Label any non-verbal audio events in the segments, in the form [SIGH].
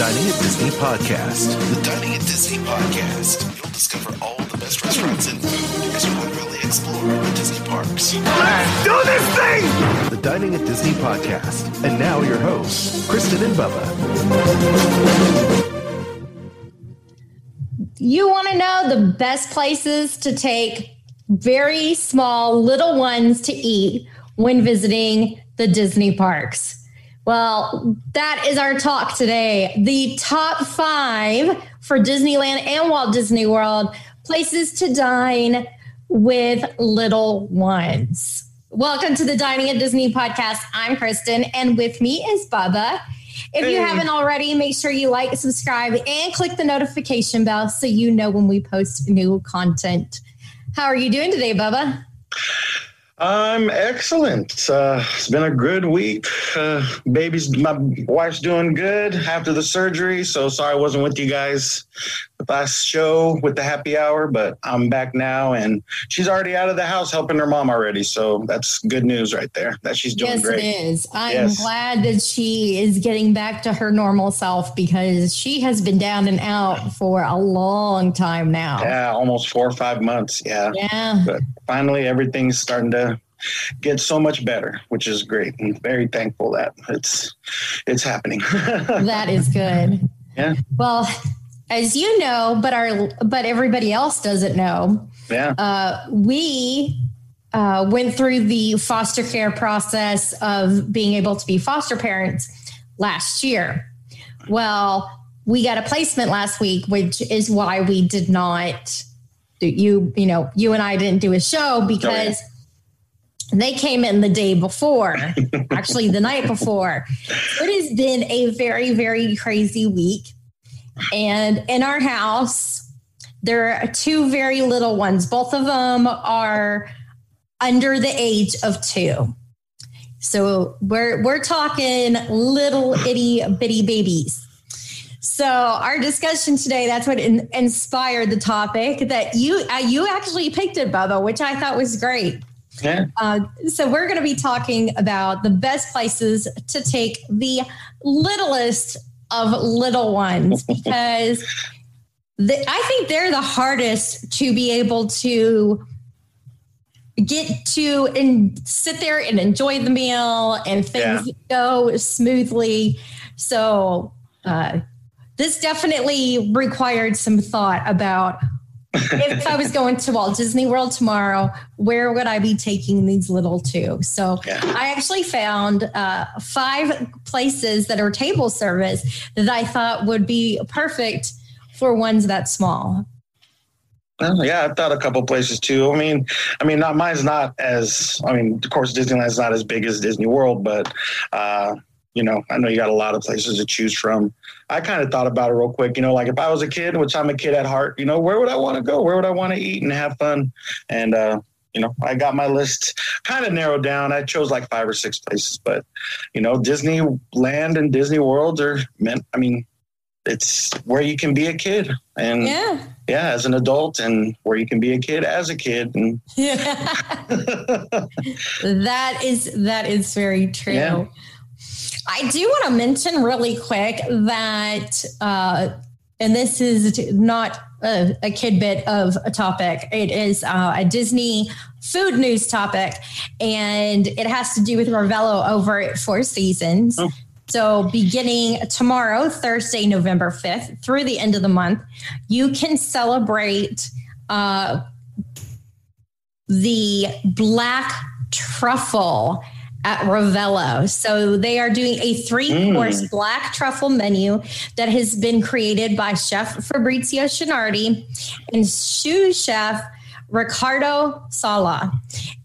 Dining at Disney podcast. The Dining at Disney podcast. You'll discover all the best restaurants and food as you literally explore the Disney parks. Let's do this thing! The Dining at Disney podcast. And now your hosts, Kristen and Bubba. You want to know the best places to take very small little ones to eat when visiting the Disney parks. Well, that is our talk today. The top five for Disneyland and Walt Disney World places to dine with little ones. Welcome to the Dining at Disney podcast. I'm Kristen, and with me is Bubba. If you haven't already, make sure you like, subscribe, and click the notification bell so you know when we post new content. How are you doing today, Bubba? I'm excellent. Uh, it's been a good week. Uh, baby's, my wife's doing good after the surgery. So sorry I wasn't with you guys last show with the happy hour, but I'm back now and she's already out of the house helping her mom already. So that's good news right there that she's doing yes, great. it is. I'm Yes. glad that she is getting back to her normal self because she has been down and out for a long time now. Yeah, almost four or five months. Yeah. Yeah. But finally, everything's starting to get so much better, which is great. I'm very thankful that it's it's happening. [LAUGHS] that is good. Yeah. Well, as you know, but our but everybody else doesn't know. yeah. Uh, we uh, went through the foster care process of being able to be foster parents last year. Well, we got a placement last week, which is why we did not do you, you know, you and I didn't do a show because they came in the day before, [LAUGHS] actually the night before. It has been a very, very crazy week. And in our house, there are two very little ones. Both of them are under the age of two. So we're we're talking little itty bitty babies. So our discussion today, that's what in, inspired the topic that you uh, you actually picked it, Bubba, which I thought was great. Yeah. Uh, so we're going to be talking about the best places to take the littlest of little ones because the, I think they're the hardest to be able to get to and sit there and enjoy the meal and things go smoothly. So uh, this definitely required some thought about if I was going to Walt Disney World tomorrow, where would I be taking these little two? So Yeah. I actually found uh, five places that are table service that I thought would be perfect for ones that small. Yeah, I thought a couple places too. I mean, I mean, not mine's not as. I mean, of course, Disneyland's not as big as Disney World, but uh, you know, I know you got a lot of places to choose from. I kind of thought about it real quick. You know, like if I was a kid, which I'm a kid at heart, you know, where would I want to go? Where would I want to eat and have fun? And uh, you know, I got my list kind of narrowed down. I chose like five or six places, but you know, Disneyland and Disney World are meant. I mean, it's where you can be a kid and Yeah. yeah, as an adult and where you can be a kid as a kid. And yeah. [LAUGHS] [LAUGHS] that is that is very true. Yeah. I do want to mention really quick that, uh, and this is not a, a tidbit of a topic. It is uh, a Disney food news topic, and it has to do with Ravello over at Four Seasons. Oh. So, beginning tomorrow, Thursday, November 5th, through the end of the month, you can celebrate uh, the black truffle at Ravello. So they are doing a three course Mm. black truffle menu that has been created by Chef Fabrizio Schenardi and sous chef Ricardo Sala.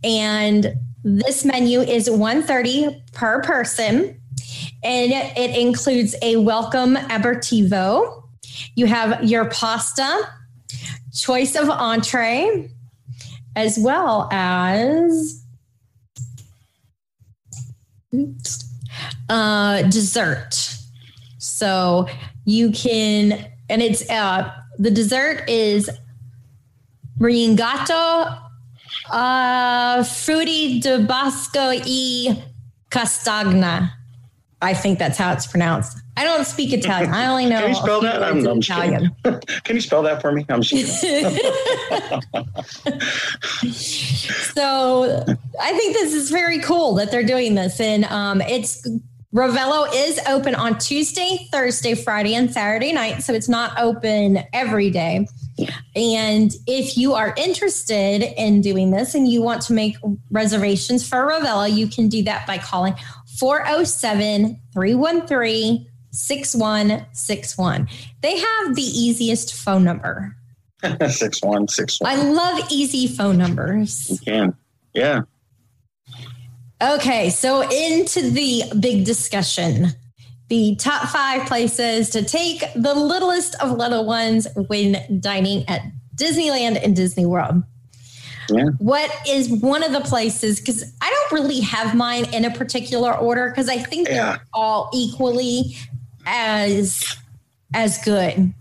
And this menu is 130 per person and it includes a welcome aperitivo. You have your pasta, choice of entree, as well as uh, dessert. So you can, and it's uh, the dessert is Ringato uh, Frutti de Bosco e Castagna. I think that's how it's pronounced. I don't speak Italian. I only [LAUGHS] know Can you spell that? I'm, I'm. Italian. [LAUGHS] [LAUGHS] Can you spell that for me? I'm so I think this is very cool that they're doing this. And um, it's Ravello is open on Tuesday, Thursday, Friday, and Saturday night. So it's not open every day. And if you are interested in doing this and you want to make reservations for Ravello, you can do that by calling 407 313 6161. They have the easiest phone number. [LAUGHS] six one six one. I love easy phone numbers. You can. Yeah. Okay, so into the big discussion. The top five places to take the littlest of little ones when dining at Disneyland and Disney World. Yeah. What is one of the places? Because I don't really have mine in a particular order because I think Yeah. they're all equally as as good.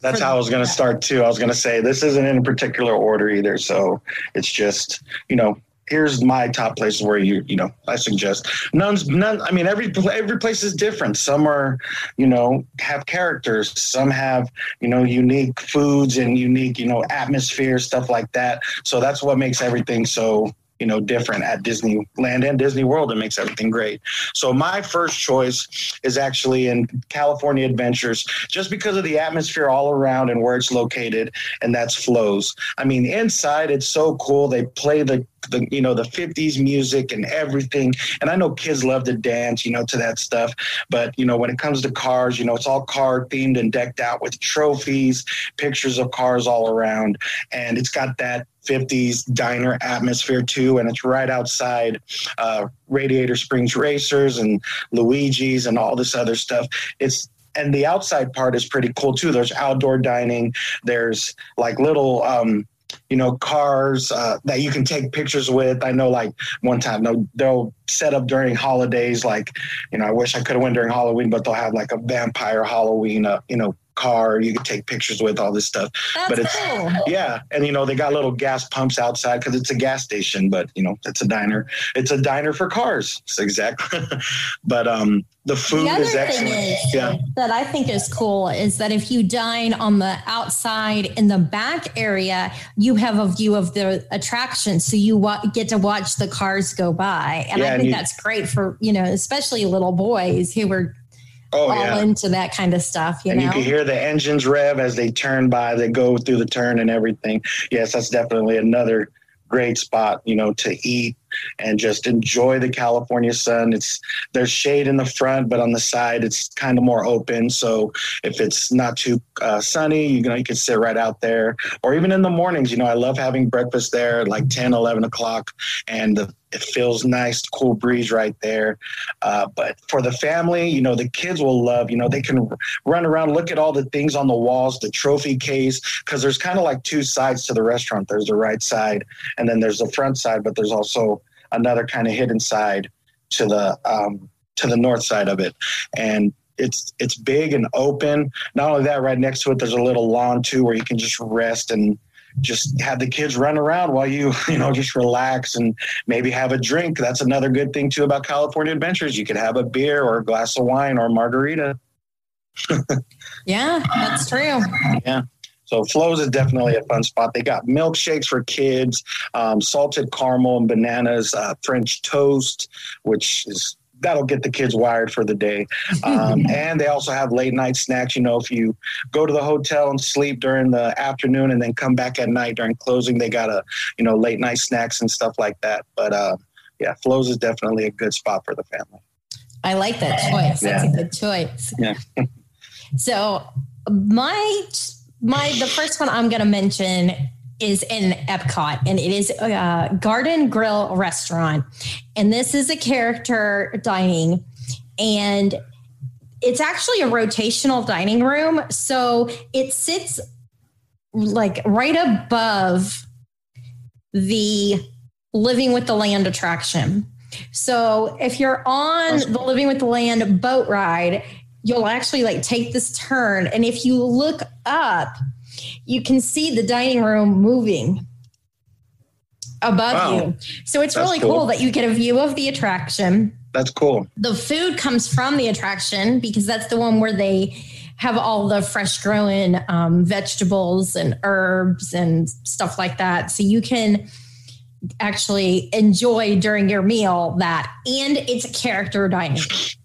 That's how I was going to start too. I was going to say this isn't in a particular order either. So it's just, you know, here's my top places where you, you know, I suggest none's none. I mean, every, every place is different. Some are, you know, have characters. Some have, you know, unique foods and unique, you know, atmosphere, stuff like that. So that's what makes everything so, you know, different at Disneyland and Disney World. It makes everything great. So my first choice is actually in California Adventures, just because of the atmosphere all around and where it's located, and that's Flo's. I mean, inside it's so cool. They play the the you know the 50s music and everything and i know kids love to dance you know to that stuff but you know when it comes to cars you know it's all car themed and decked out with trophies pictures of cars all around and it's got that 50s diner atmosphere too and it's right outside uh, radiator springs racers and luigi's and all this other stuff. It's and the outside part is pretty cool too. There's outdoor dining. There's like little um you know cars uh, that you can take pictures with. I know like one time they'll, they'll set up during holidays like you know i wish i could have went during halloween but they'll have like a vampire halloween uh, you know car you can take pictures with all this stuff That's But it's- cool. yeah, and you know they got little gas pumps outside because it's a gas station, but you know it's a diner. It's a diner for cars. It's exactly. [LAUGHS] but um, the food the is excellent. is Yeah. that I think is cool is that if you dine on the outside in the back area, you have a view of the attraction, so you wa- get to watch the cars go by, and Yeah, I and think you- that's great for you know, especially little boys who are Oh all yeah. into that kind of stuff. You and know, you can hear the engines rev as they turn by. They go through the turn and everything. Yes, that's definitely another great spot, you know, to eat and just enjoy the California sun. It's there's shade in the front, but on the side it's kind of more open. So if it's not too uh, sunny, you know, you can sit right out there. Or even in the mornings, you know, I love having breakfast there like 10, 11 o'clock, and the, it feels nice, cool breeze right there. Uh, but for the family, you know, the kids will love, you know, they can run around, look at all the things on the walls, the trophy case, because there's kind of like two sides to the restaurant. There's the right side, and then there's the front side, but there's also another kind of hidden side to the um, to the north side of it, and it's it's big and open. Not only that, right next to it, there's a little lawn too, where you can just rest and just have the kids run around while you [LAUGHS] you know just relax and maybe have a drink. That's another good thing too about California Adventures. You could have a beer or a glass of wine or a margarita. [LAUGHS] yeah, that's true. So Flo's is definitely a fun spot. They got milkshakes for kids, um, salted caramel and bananas, uh, French toast, which is that'll get the kids wired for the day. Um, [LAUGHS] and they also have late night snacks. You know, if you go to the hotel and sleep during the afternoon and then come back at night during closing, they got a you know late night snacks and stuff like that. But uh, yeah, Flo's is definitely a good spot for the family. I like that choice. That's Yeah. a good choice. Yeah. [LAUGHS] So my my the first one I'm going to mention is in Epcot, and it is a uh, Garden Grill restaurant, and this is a character dining, and it's actually a rotational dining room, so it sits like right above the Living with the Land attraction. So if you're on the Living with the Land boat ride, you'll actually like take this turn. And if you look up, you can see the dining room moving above Wow. you. So it's That's really cool. cool. that you get a view of the attraction. That's cool. The food comes from the attraction because that's the one where they have all the fresh growing um, vegetables and herbs and stuff like that. So you can actually enjoy during your meal that. And it's a character dining. [LAUGHS]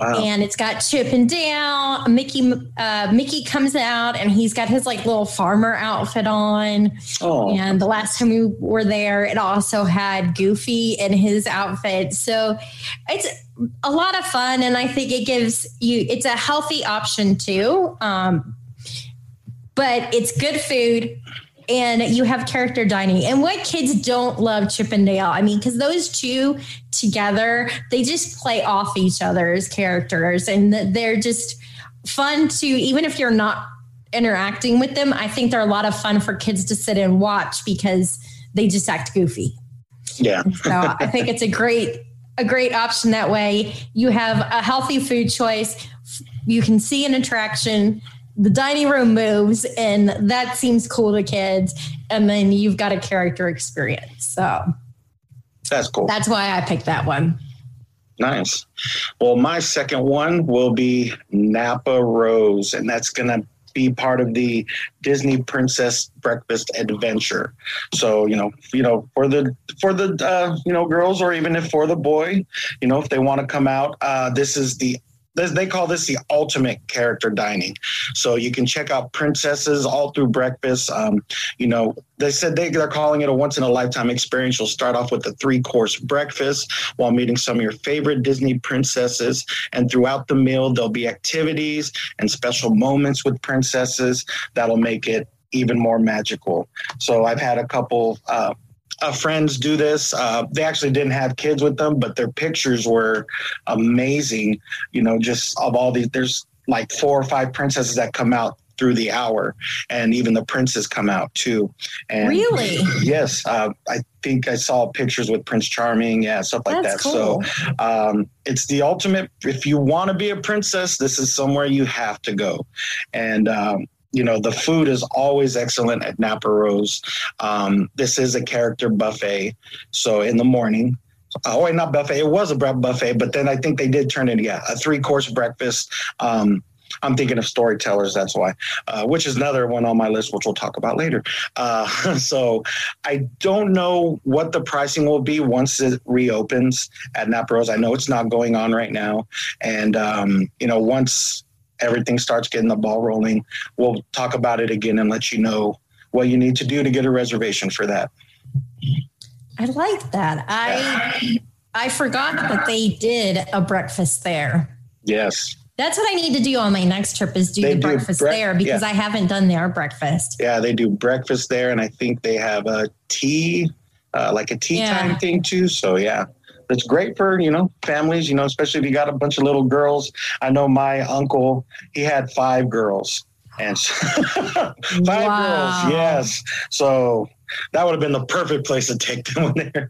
Wow. And it's got Chip and Dale. Mickey uh, Mickey comes out and he's got his like little farmer outfit on. oh, And the last time we were there, it also had Goofy in his outfit. So it's a lot of fun. And I think it gives you, it's a healthy option too. Um, but it's good food and you have character dining. And what kids don't love Chip 'n' Dale? I mean, because those two together, they just play off each other's characters and they're just fun to, even if you're not interacting with them, I think they're a lot of fun for kids to sit and watch because they just act goofy. yeah. [LAUGHS] So I think it's a great a great option that way. You have a healthy food choice. You can see an attraction. The dining room moves, and that seems cool to kids. And then you've got a character experience. So That's cool. that's why I picked that one. Nice. Well, my second one will be Napa Rose, and that's going to be part of the Disney Princess Breakfast Adventure. So, you know, you know, for the for the uh, you know girls, or even if for the boy, you know, if they want to come out, uh, this is the they call this the ultimate character dining. So you can check out princesses all through breakfast. Um, you know, they said they, they're calling it a once in a lifetime experience. You'll start off with a three course breakfast while meeting some of your favorite Disney princesses. And throughout the meal, there'll be activities and special moments with princesses that'll make it even more magical. So I've had a couple uh, uh, friends do this. Uh, they actually didn't have kids with them, but their pictures were amazing. You know, just of all these, there's like four or five princesses that come out through the hour, and even the princes come out too. And Really? Yes, uh, I think I saw pictures with Prince Charming, yeah, stuff like That's that. cool. So um, it's the ultimate. If you want to be a princess, this is somewhere you have to go. And um, you know the food is always excellent at Napa Rose. Um, this is a character buffet, so in the morning. Oh, wait, not buffet. It was a buffet, but then I think they did turn it, yeah, a three course breakfast. Um, I'm thinking of storytellers. That's why, uh, which is another one on my list, which we'll talk about later. Uh, [LAUGHS] so I don't know what the pricing will be once it reopens at Napa Rose. I know it's not going on right now, and um, you know once everything starts getting the ball rolling, we'll talk about it again and let you know what you need to do to get a reservation for that. I like that. I I forgot that they did a breakfast there. Yes. That's what I need to do on my next trip is do They the do breakfast brec- there because yeah. I haven't done their breakfast. Yeah, they do breakfast there, and I think they have a tea, uh, like a tea Yeah. time thing too. So yeah, it's great for you know families. You know, especially if you got a bunch of little girls. I know my uncle; he had five girls, and [LAUGHS] five Wow. girls. Yes, so that would have been the perfect place to take them when they're.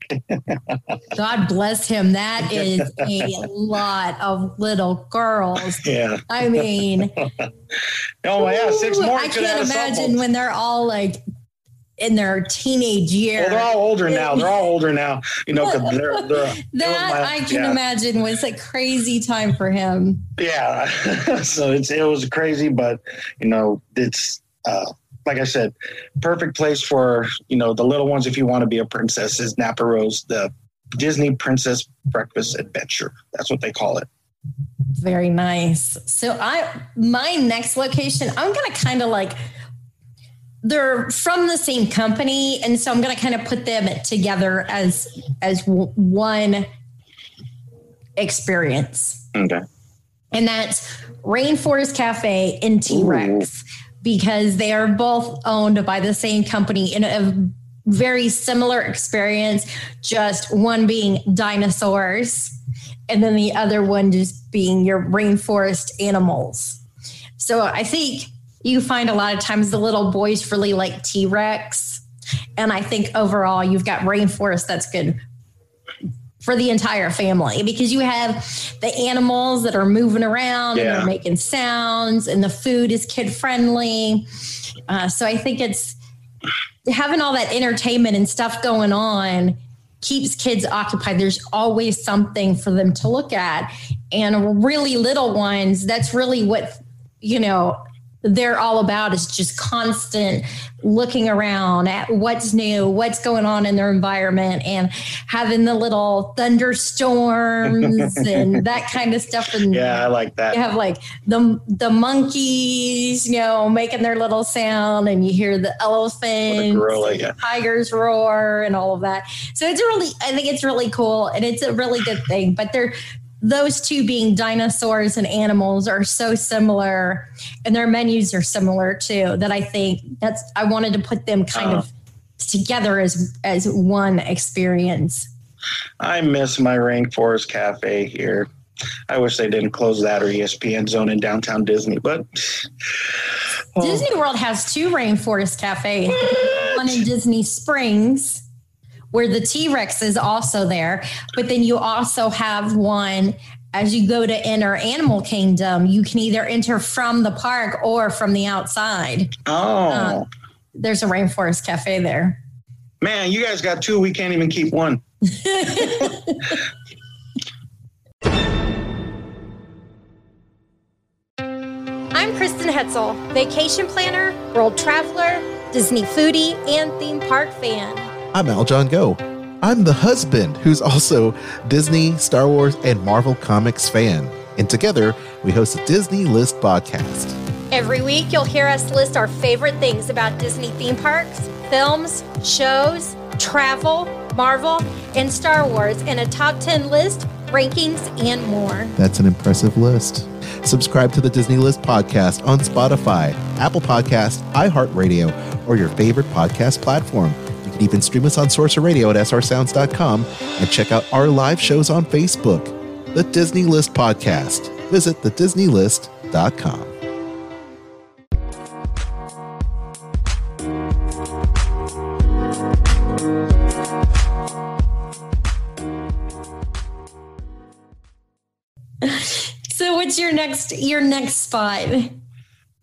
God bless him. That [LAUGHS] is a lot of little girls. Yeah. I mean, [LAUGHS] Oh my yeah, six more. I can't imagine when they're all like in their teenage years. Well, they're all older now. They're all older now. You know, [LAUGHS] they're, they're, that my- I can yeah. imagine was a crazy time for him. Yeah. [LAUGHS] so it's it was crazy, but you know, it's uh like I said, perfect place for, you know, the little ones if you want to be a princess is Napa Rose, the Disney Princess Breakfast Adventure. That's what they call it. Very nice. So I my next location, I'm gonna kind of like they're from the same company, and so I'm gonna kind of put them together as as one experience. Okay. And that's Rainforest Cafe and T Rex because they are both owned by the same company in a very similar experience, just one being dinosaurs and then the other one just being your rainforest animals. So I think you find a lot of times the little boys really like T Rex. And I think overall you've got rainforest that's good for the entire family because you have the animals that are moving around and Yeah. they're making sounds and the food is kid friendly. Uh, so I think it's having all that entertainment and stuff going on keeps kids occupied. There's always something for them to look at. And really little ones, that's really what, you know, they're all about is just constant looking around at what's new, what's going on in their environment, and having the little thunderstorms and [LAUGHS] that kind of stuff. And Yeah, I like that. you have like the the monkeys, you know, making their little sound, and you hear the elephants, gorilla, yeah. tigers roar, and all of that. So it's really, I think it's really cool, and it's a really good thing. But they're those two being dinosaurs and animals are so similar, and their menus are similar too. That I think that's I wanted to put them kind Uh-huh. of together as as one experience. I miss my Rainforest Cafe here. I wish they didn't close that or ESPN Zone in downtown Disney, but well, Disney World has two rainforest cafes. One in Disney Springs, where the T Rex is also there. But then you also have one as you go to enter Animal Kingdom. You can either enter from the park or from the outside. oh uh, There's a rainforest cafe there. man, you guys got two. We can't even keep one. [LAUGHS] I'm Kristen Hetzel, vacation planner, world traveler, Disney foodie, and theme park fan. I'm Al John Go. I'm the husband who's also Disney, Star Wars, and Marvel Comics fan. And together, we host a Disney List podcast. Every week, you'll hear us list our favorite things about Disney theme parks, films, shows, travel, Marvel, and Star Wars in a top 10 list, rankings, and more. That's an impressive list. Subscribe to the Disney List podcast on Spotify, Apple Podcast, iHeartRadio, or your favorite podcast platform. You can even stream us on Sorcerer Radio at srsounds.com and check out our live shows on Facebook. The Disney List podcast. Visit thedisneylist.com. [LAUGHS] So what's your next your next spot?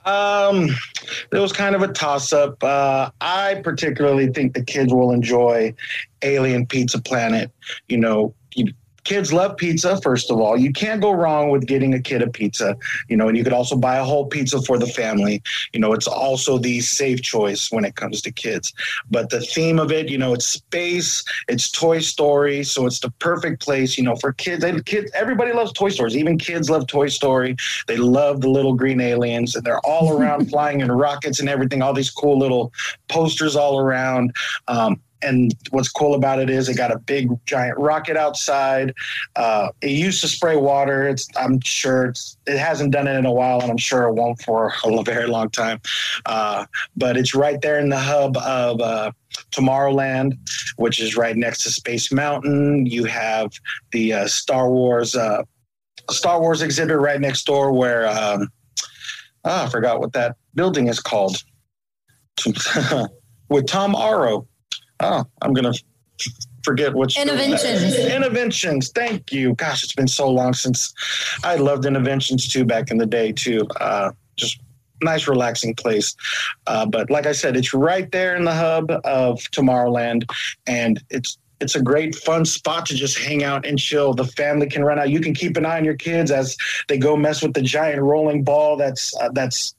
Um, it was kind of a toss up. Uh, I particularly think the kids will enjoy Alien Pizza Planet. You know, kids love pizza, first of all. You can't go wrong with getting a kid a pizza, you know, and you could also buy a whole pizza for the family. You know, it's also the safe choice when it comes to kids. But the theme of it, you know, it's space, it's Toy Story, so it's the perfect place, you know, for kids. They, kids, everybody loves Toy Stories. Even kids love Toy Story. They love the little green aliens, and they're all around [LAUGHS] flying in rockets and everything. All these cool little posters all around. Um, and what's cool about it is it got a big giant rocket outside. Uh, it used to spray water. It's I'm sure it's, it hasn't done it in a while, and I'm sure it won't for [LAUGHS] a very long time. Uh, but it's right there in the hub of uh, Tomorrowland, which is right next to Space Mountain. You have the uh, Star Wars uh, Star Wars exhibit right next door, where um, ah, I forgot what that building is called. [LAUGHS] With Tom Arrow. Oh, I'm gonna f- forget which Innoventions. Innoventions. Thank you. Gosh, it's been so long since I loved Innoventions too back in the day too. Uh, just nice, relaxing place. Uh, but like I said, it's right there in the hub of Tomorrowland, and it's it's a great fun spot to just hang out and chill. The family can run out. You can keep an eye on your kids as they go mess with the giant rolling ball that's uh, that's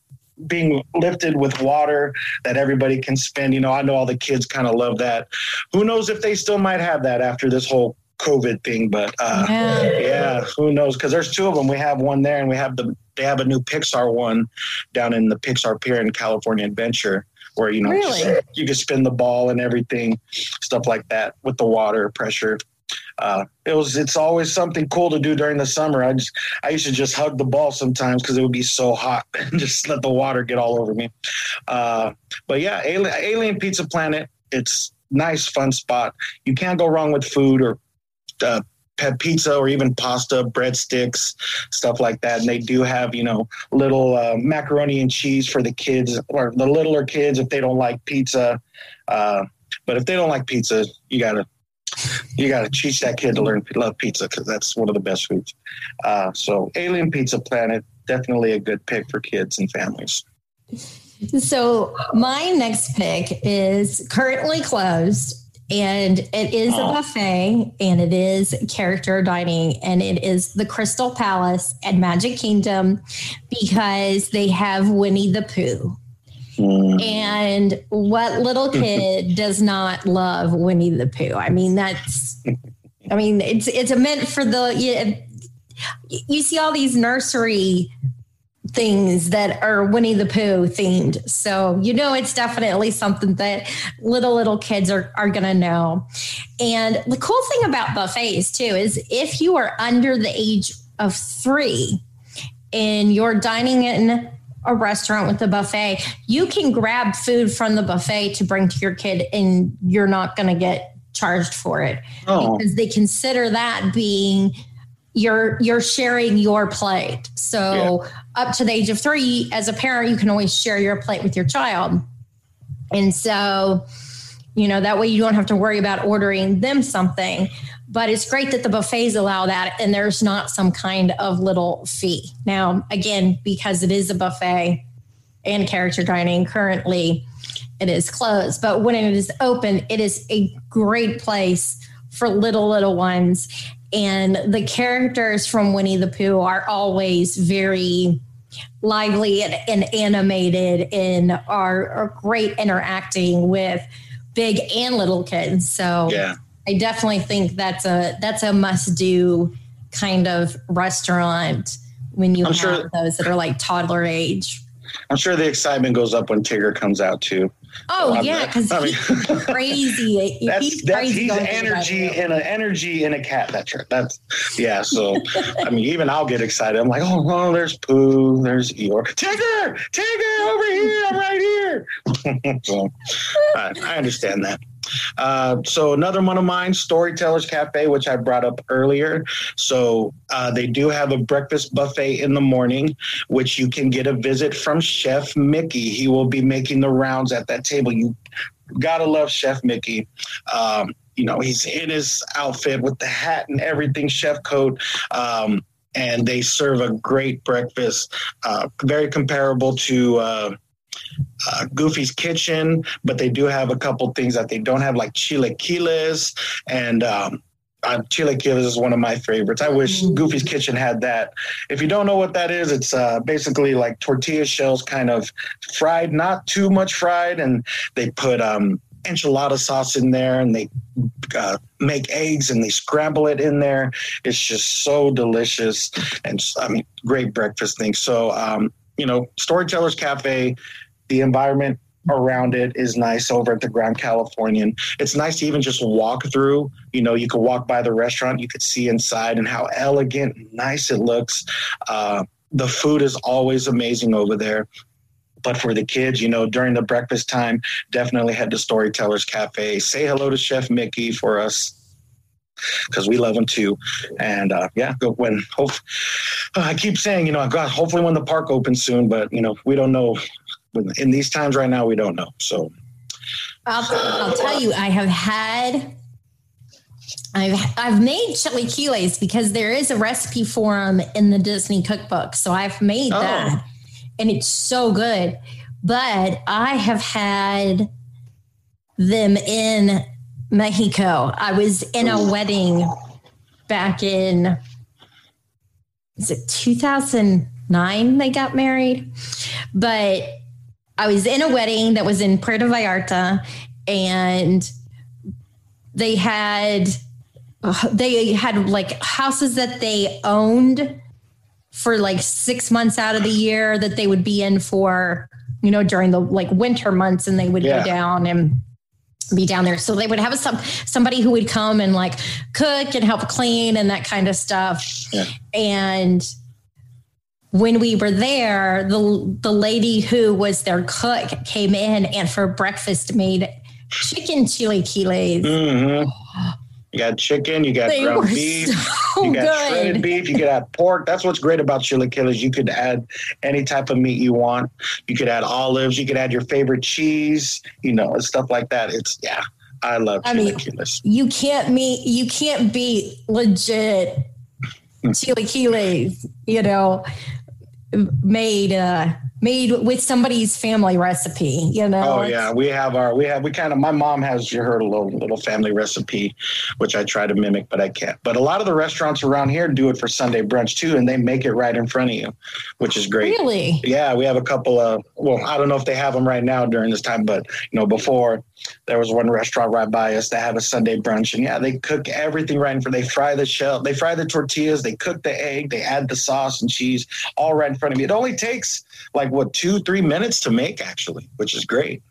being lifted with water that everybody can spend. You know, I know all the kids kind of love that. Who knows if they still might have that after this whole COVID thing, but uh, yeah. yeah, who knows? Because there's two of them. We have one there, and we have the they have a new Pixar one down in the Pixar Pier in California Adventure, where you know really? you can spin the ball and everything, stuff like that with the water pressure. Uh, it was it's always something cool to do during the summer. I just I used to just hug the ball sometimes because it would be so hot [LAUGHS] and just let the water get all over me. Uh, but yeah, Alien, Alien Pizza Planet. It's nice, fun spot. You can't go wrong with food or uh, pizza or even pasta, breadsticks, stuff like that. And they do have, you know, little uh, macaroni and cheese for the kids or the littler kids if they don't like pizza. Uh, but if they don't like pizza, you gotta you gotta teach that kid to learn love pizza because that's one of the best foods. Uh, so, Alien Pizza Planet definitely a good pick for kids and families. So, my next pick is currently closed and it is oh. a buffet and it is character dining and it is the Crystal Palace at Magic Kingdom because they have Winnie the Pooh. Mm. And what little kid [LAUGHS] does not love Winnie the Pooh? I mean, that's, I mean, it's it's meant for the you, you see all these nursery things that are Winnie the Pooh themed. So you know it's definitely something that little little kids are are going to know. And the cool thing about buffets too is if you are under the age of 3 and you're dining in a restaurant with a buffet, you can grab food from the buffet to bring to your kid and you're not going to get charged for it oh. because they consider that being you're you're sharing your plate. So yeah. up to the age of three, as a parent, you can always share your plate with your child. And so, you know, that way you don't have to worry about ordering them something. But it's great that the buffets allow that and there's not some kind of little fee. Now, again, because it is a buffet and character dining currently, it is closed. But when it is open, it is a great place for little, little ones. And the characters from Winnie the Pooh are always very lively and, and animated and are, are, great interacting with big and little kids. So yeah. I definitely think that's a that's a must do kind of restaurant when you I'm have sure, those that are like toddler age. I'm sure the excitement goes up when Tigger comes out too. Oh yeah, because mean, he's [LAUGHS] crazy. that's he's that's crazy he's energy and an energy in a cat. That's. That's yeah. So I mean, even I'll get excited. I'm like, oh, well, there's Pooh, there's Eeyore, Tigger, Tigger, over here. I'm right here. [LAUGHS] so I, I understand that. Uh, so another one of mine, Storytellers Cafe, which I brought up earlier. So uh, they do have a breakfast buffet in the morning, which you can get a visit from Chef Mickey. He will be making the rounds at that table. You gotta love Chef Mickey. Um, you know, he's in his outfit with the hat and everything, chef coat. Um, and they serve a great breakfast, uh, very comparable to uh, Goofy's Kitchen, but they do have a couple things that they don't have, like chilaquiles and. Um, uh, chilaquiles is one of my favorites. I wish mm. Goofy's Kitchen had that. If you don't know what that is, it's uh, basically like tortilla shells, kind of fried, not too much fried, and they put um, enchilada sauce in there, and they uh, make eggs and they scramble it in there. It's just so delicious, and I mean, great breakfast thing. So, um, you know, Storytellers Cafe the environment around it is nice over at the Grand Californian. It's nice to even just walk through. You know, you could walk by the restaurant, you could see inside and how elegant and nice it looks. Uh, the food is always amazing over there. But for the kids, you know, during the breakfast time, definitely head to Storytellers Cafe. Say hello to Chef Mickey for us because we love them too. And uh, yeah, when hope. Uh, I keep saying, you know, God, hopefully when the park opens soon, but you know, we don't know in these times right now, we don't know. So I'll, I'll tell you, I have had I've I've made chilaquiles because there is a recipe for them in the Disney cookbook. So I've made oh. that, and it's so good. But I have had them in Mexico. I was in a wedding back in is it 2009 they got married, but I was in a wedding that was in Puerto Vallarta and they had uh, they had like houses that they owned for like six months out of the year that they would be in for, you know, during the like winter months, and they would Yeah. go down and be down there. So they would have some somebody who would come and like cook and help clean and that kind of stuff. Yeah. And when we were there, the the lady who was their cook came in and for breakfast made chicken chilaquiles. hmm You got chicken, you got They ground beef, so you got shredded beef, you could add pork. That's what's great about chilaquiles. You could add any type of meat you want. You could add olives, you could add your favorite cheese, you know, stuff like that. It's yeah. I love I chili mean, killers. You can't meet you can't beat legit chilaquiles, you know, made uh made with somebody's family recipe, you know. Oh yeah, we have our we have we kind of my mom has you heard a little little family recipe, which I try to mimic, but I can't. But a lot of the restaurants around here do it for Sunday brunch too, and they make it right in front of you, which is great. Really? Yeah, we have a couple of well, I don't know if they have them right now during this time, but you know, before there was one restaurant right by us that have a Sunday brunch, and yeah, they cook everything right in front. They fry the shell, they fry the tortillas, they cook the egg, they add the sauce and cheese all right in front of you. It only takes like what two, three minutes to make actually, which is great.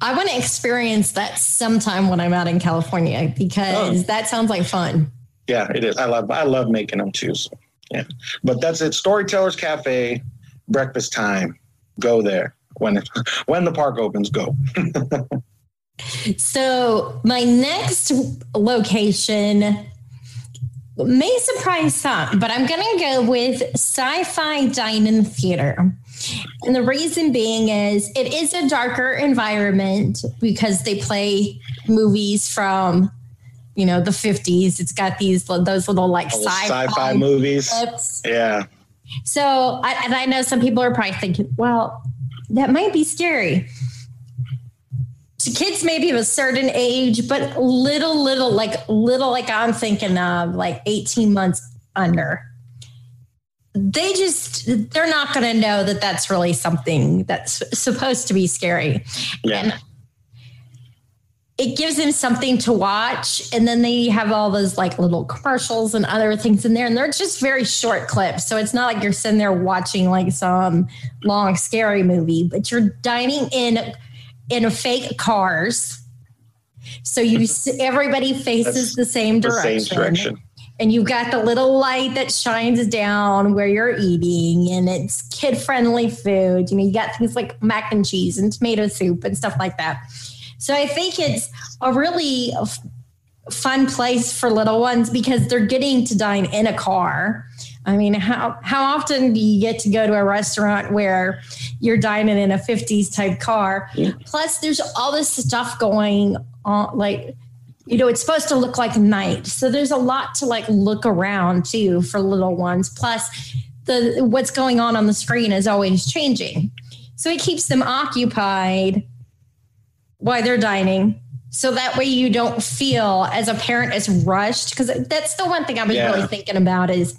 I want to experience that sometime when I'm out in California because Oh. that sounds like fun. Yeah, it is. I love I love making them too. So yeah, but that's it. Storytellers Cafe, breakfast time. Go there when it, [LAUGHS] when the park opens. Go. So my next location may surprise some, but I'm going to go with Sci-Fi Dine-In Theater. And the reason being is it is a darker environment because they play movies from, you know, the 50s. It's got these those little like sci-fi, sci-fi movies. clips. Yeah. So, I, and I know some people are probably thinking, well, that might be scary. To kids maybe of a certain age, but little, little, like little, like I'm thinking of like 18 months under. They just, they're not going to know that that's really something that's supposed to be scary. Yeah. And it gives them something to watch. And then they have all those like little commercials and other things in there. And they're just very short clips. So it's not like you're sitting there watching like some long, scary movie, but you're dining in in a fake cars. So you [LAUGHS] everybody faces the same direction. the same direction. And you've got the little light that shines down where you're eating, and it's kid friendly food. You know, you got things like mac and cheese and tomato soup and stuff like that. So I think it's a really fun place for little ones because they're getting to dine in a car. I mean, how how often do you get to go to a restaurant where you're dining in a 50s type car? Plus, there's all this stuff going on, like you know, it's supposed to look like night. So there's a lot to like look around too for little ones. Plus, the what's going on on the screen is always changing. So it keeps them occupied while they're dining. So that way you don't feel as a parent as rushed. Because that's the one thing I was Yeah. really thinking about is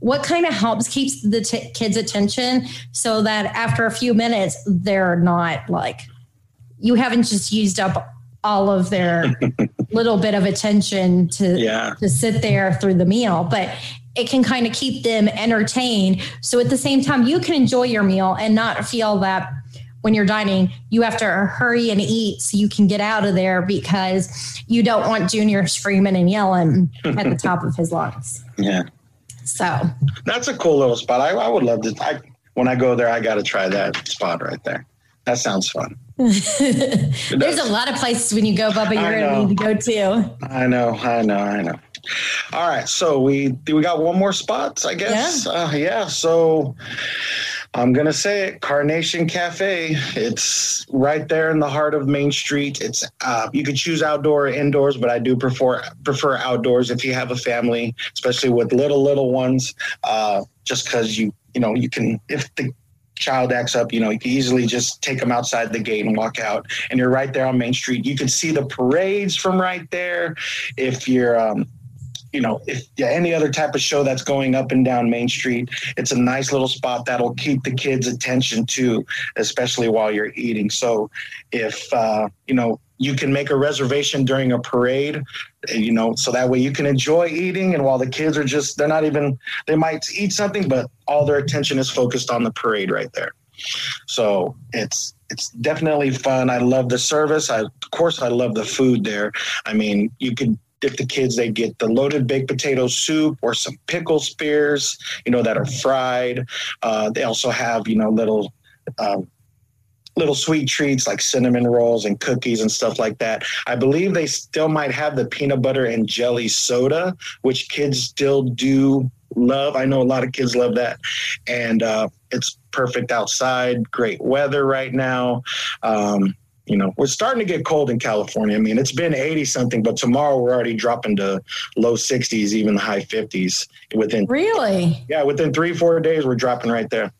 what kind of helps keeps the t- kids' attention so that after a few minutes they're not like you haven't just used up all of their [LAUGHS] little bit of attention to Yeah. to sit there through the meal, but it can kind of keep them entertained. So at the same time, you can enjoy your meal and not feel that when you're dining, you have to hurry and eat so you can get out of there because you don't want Junior screaming and yelling at the top of his lungs. [LAUGHS] Yeah. So That's a cool little spot. I, I would love to. I, when I go there, I got to try that spot right there. That sounds fun. [LAUGHS] there's a lot of places when you go, Bubba, you're going to need to go to. I know, I know, I know. All right, so we we got one more spot, I guess. Yeah. Uh, yeah. So I'm gonna say it, Carnation Cafe. It's right there in the heart of Main Street. It's uh, you could choose outdoor, or indoors, but I do prefer prefer outdoors if you have a family, especially with little little ones. Uh, just because you you know you can if the child acts up, you know, you can easily just take them outside the gate and walk out. And you're right there on Main Street. You can see the parades from right there. If you're, um, you know, if any other type of show that's going up and down Main Street, it's a nice little spot that'll keep the kids' attention too, especially while you're eating. So if, uh, you know, you can make a reservation during a parade, you know, so that way you can enjoy eating. And while the kids are just, they're not even, they might eat something, but all their attention is focused on the parade right there. So it's, it's definitely fun. I love the service. I, of course, I love the food there. I mean, you could if the kids they get the loaded baked potato soup or some pickle spears you know that are fried uh, they also have you know little um, little sweet treats like cinnamon rolls and cookies and stuff like that. I believe they still might have the peanut butter and jelly soda, which kids still do love. I know a lot of kids love that. And uh, it's perfect outside, great weather right now. Um, you know, we're starting to get cold in California. I mean, it's been 80 something, but tomorrow we're already dropping to low 60s, even the high 50s within. Really? Yeah, within three, four days, we're dropping right there.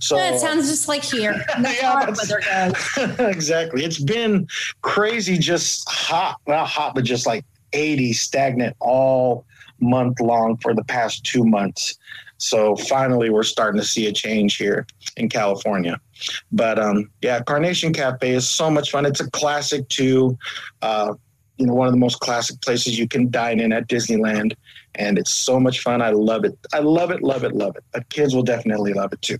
So yeah, it sounds just like here. [LAUGHS] yeah, [LAUGHS] exactly. It's been crazy, just hot, not hot, but just like 80 stagnant all month long for the past two months. So finally, we're starting to see a change here in California. But um, yeah, Carnation Cafe is so much fun. It's a classic too. Uh, you know, one of the most classic places you can dine in at Disneyland, and it's so much fun. I love it. I love it. Love it. Love it. The kids will definitely love it too.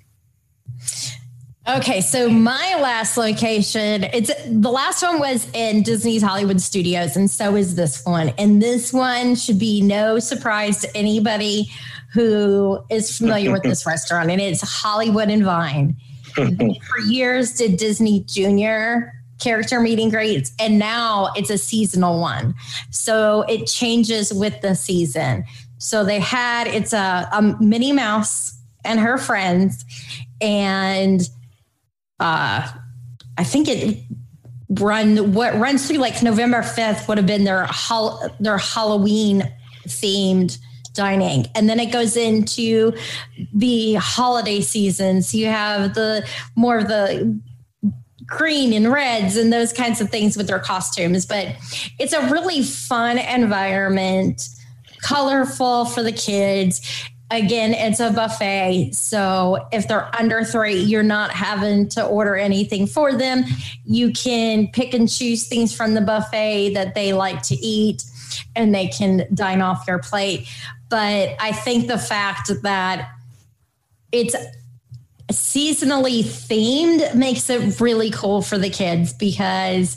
Okay, so my last location, it's the last one was in Disney's Hollywood Studios, and so is this one. And this one should be no surprise to anybody who is familiar with this restaurant, and it's Hollywood and Vine. [LAUGHS] for years did Disney Junior character meeting greets, and now it's a seasonal one. So it changes with the season. So they had it's a, a Minnie Mouse and her friends, and uh, I think it run what runs through like November fifth would have been their their Halloween themed dining. And then it goes into the holiday seasons. You have the more of the green and reds and those kinds of things with their costumes. But it's a really fun environment, colorful for the kids. Again, it's a buffet. So if they're under three, you're not having to order anything for them. You can pick and choose things from the buffet that they like to eat and they can dine off your plate. But I think the fact that it's seasonally themed makes it really cool for the kids because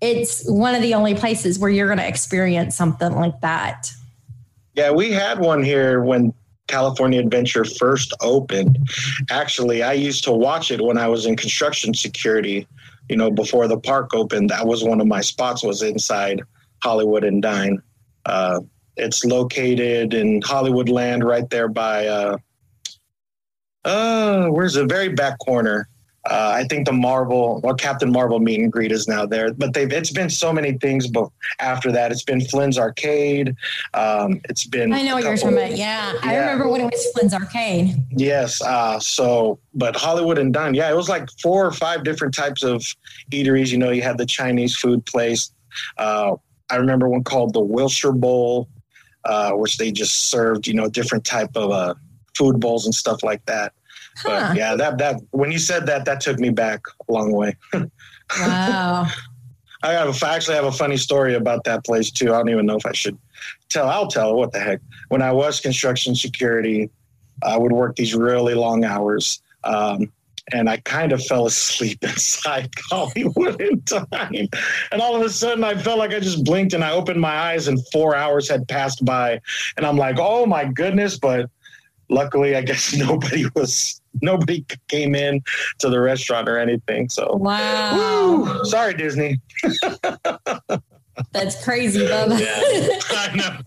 it's one of the only places where you're going to experience something like that. Yeah, we had one here when California Adventure first opened. Actually, I used to watch it when I was in construction security, you know, before the park opened. That was one of my spots was inside Hollywood and Dine. Uh, it's located in Hollywood Land, right there by uh, uh where's the very back corner. Uh, I think the Marvel or Captain Marvel meet and greet is now there, but they've it's been so many things. But after that, it's been Flynn's Arcade. Um, it's been I know what you're talking about. Yeah. yeah. I remember when it was Flynn's Arcade. Yes. Uh, so, but Hollywood and Dine, yeah, it was like four or five different types of eateries. You know, you had the Chinese food place. Uh, I remember one called the Wilshire Bowl uh, which they just served, you know, different type of uh, food bowls and stuff like that. Huh. But yeah, that that when you said that, that took me back a long way. wow. [LAUGHS] I have a, I actually have a funny story about that place too. I don't even know if I should tell. I'll tell. What the heck? When I was construction security, I would work these really long hours. Um, and I kind of fell asleep [LAUGHS] inside Hollywood and Dine. And all of a sudden, I felt like I just blinked and I opened my eyes, and four hours had passed by. And I'm like, oh my goodness. But luckily, I guess [LAUGHS] nobody was. Nobody came in to the restaurant or anything. So, wow. Woo, sorry, Disney. [LAUGHS] That's crazy, Bubba. yeah, I know.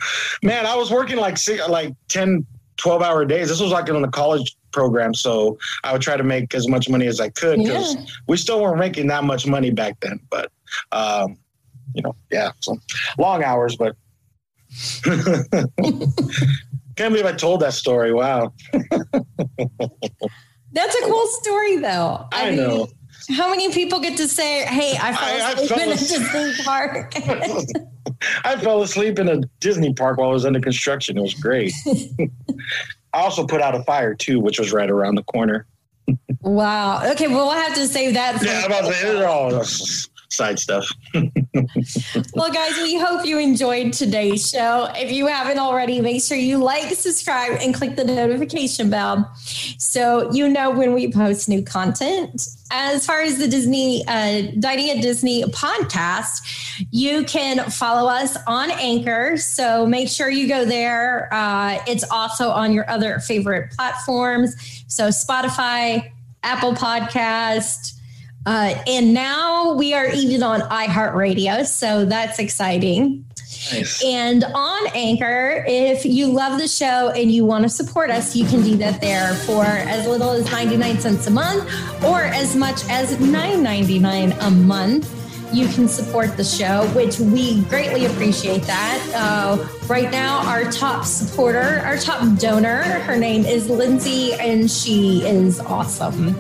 Man, I was working like like 10, 12 hour days. This was like in the college program. So I would try to make as much money as I could because yeah. we still weren't making that much money back then. But, um, you know, yeah, so long hours, but [LAUGHS] can't believe I told that story. Wow. [LAUGHS] That's a cool story, though. I, I mean, know. How many people get to say, "Hey, I fell I, asleep I in a Disney park"? [LAUGHS] I fell asleep in a Disney park while I was under construction. It was great. I also put out a fire too, which was right around the corner. wow. Okay, well, we'll have to save that. yeah, about to say, all [LAUGHS] side stuff. [LAUGHS] well, guys, we hope you enjoyed today's show. If you haven't already, make sure you like, subscribe, and click the notification bell so you know when we post new content. As far as the Disney uh, Dining at Disney podcast, you can follow us on Anchor. So make sure you go there. Uh, it's also on your other favorite platforms. So Spotify, Apple Podcast, uh, and now we are even on iHeartRadio. So that's exciting. Nice. And on Anchor, if you love the show and you want to support us, you can do that there for as little as 99 cents a month or as much as $9.99 a month you can support the show, which we greatly appreciate that. Uh, right now, our top supporter, our top donor, her name is Lindsay, and she is awesome.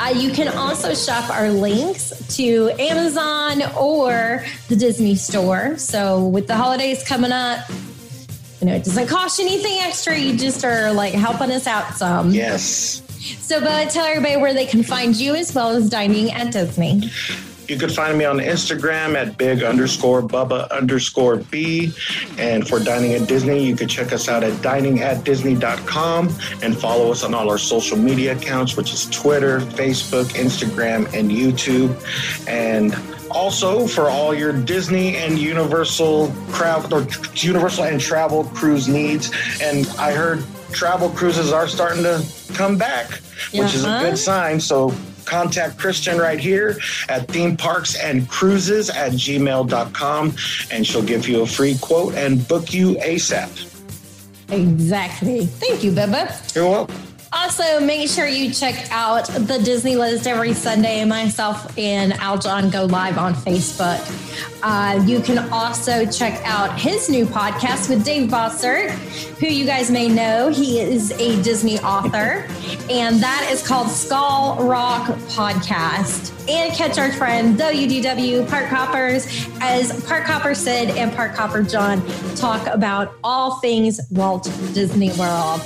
Uh, you can also shop our links to Amazon or the Disney store. So, with the holidays coming up, you know, it doesn't cost you anything extra. You just are like helping us out some. Yes. So, but tell everybody where they can find you as well as dining at Disney. You can find me on Instagram at big underscore bubba underscore b. And for Dining at Disney, you can check us out at diningatdisney.com and follow us on all our social media accounts, which is Twitter, Facebook, Instagram, and YouTube. And also for all your Disney and Universal crowd or Universal and travel cruise needs. And I heard travel cruises are starting to come back, which uh-huh. is a good sign. So contact Kristen right here at theme parks and cruises at gmail.com and she'll give you a free quote and book you ASAP. Exactly. Thank you, Bubba. You're welcome. Also, make sure you check out the Disney List every Sunday. Myself and Aljon go live on Facebook. Uh, you can also check out his new podcast with Dave Bossert, who you guys may know. He is a Disney author, and that is called Skull Rock Podcast. And catch our friend WDW Park Hoppers as Park Hopper Sid and Park Hopper John talk about all things Walt Disney World.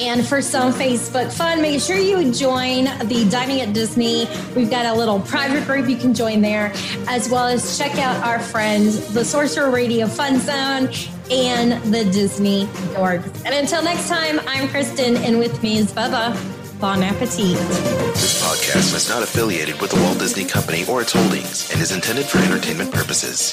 And for some Facebook fun, make sure you join the Dining at Disney. We've got a little private group you can join there, as well as check out our friends, the Sorcerer Radio Fun Zone and the Disney Dorks. And until next time, I'm Kristen, and with me is Bubba. Bon appetit. This podcast is not affiliated with the Walt Disney Company or its holdings and is intended for entertainment purposes.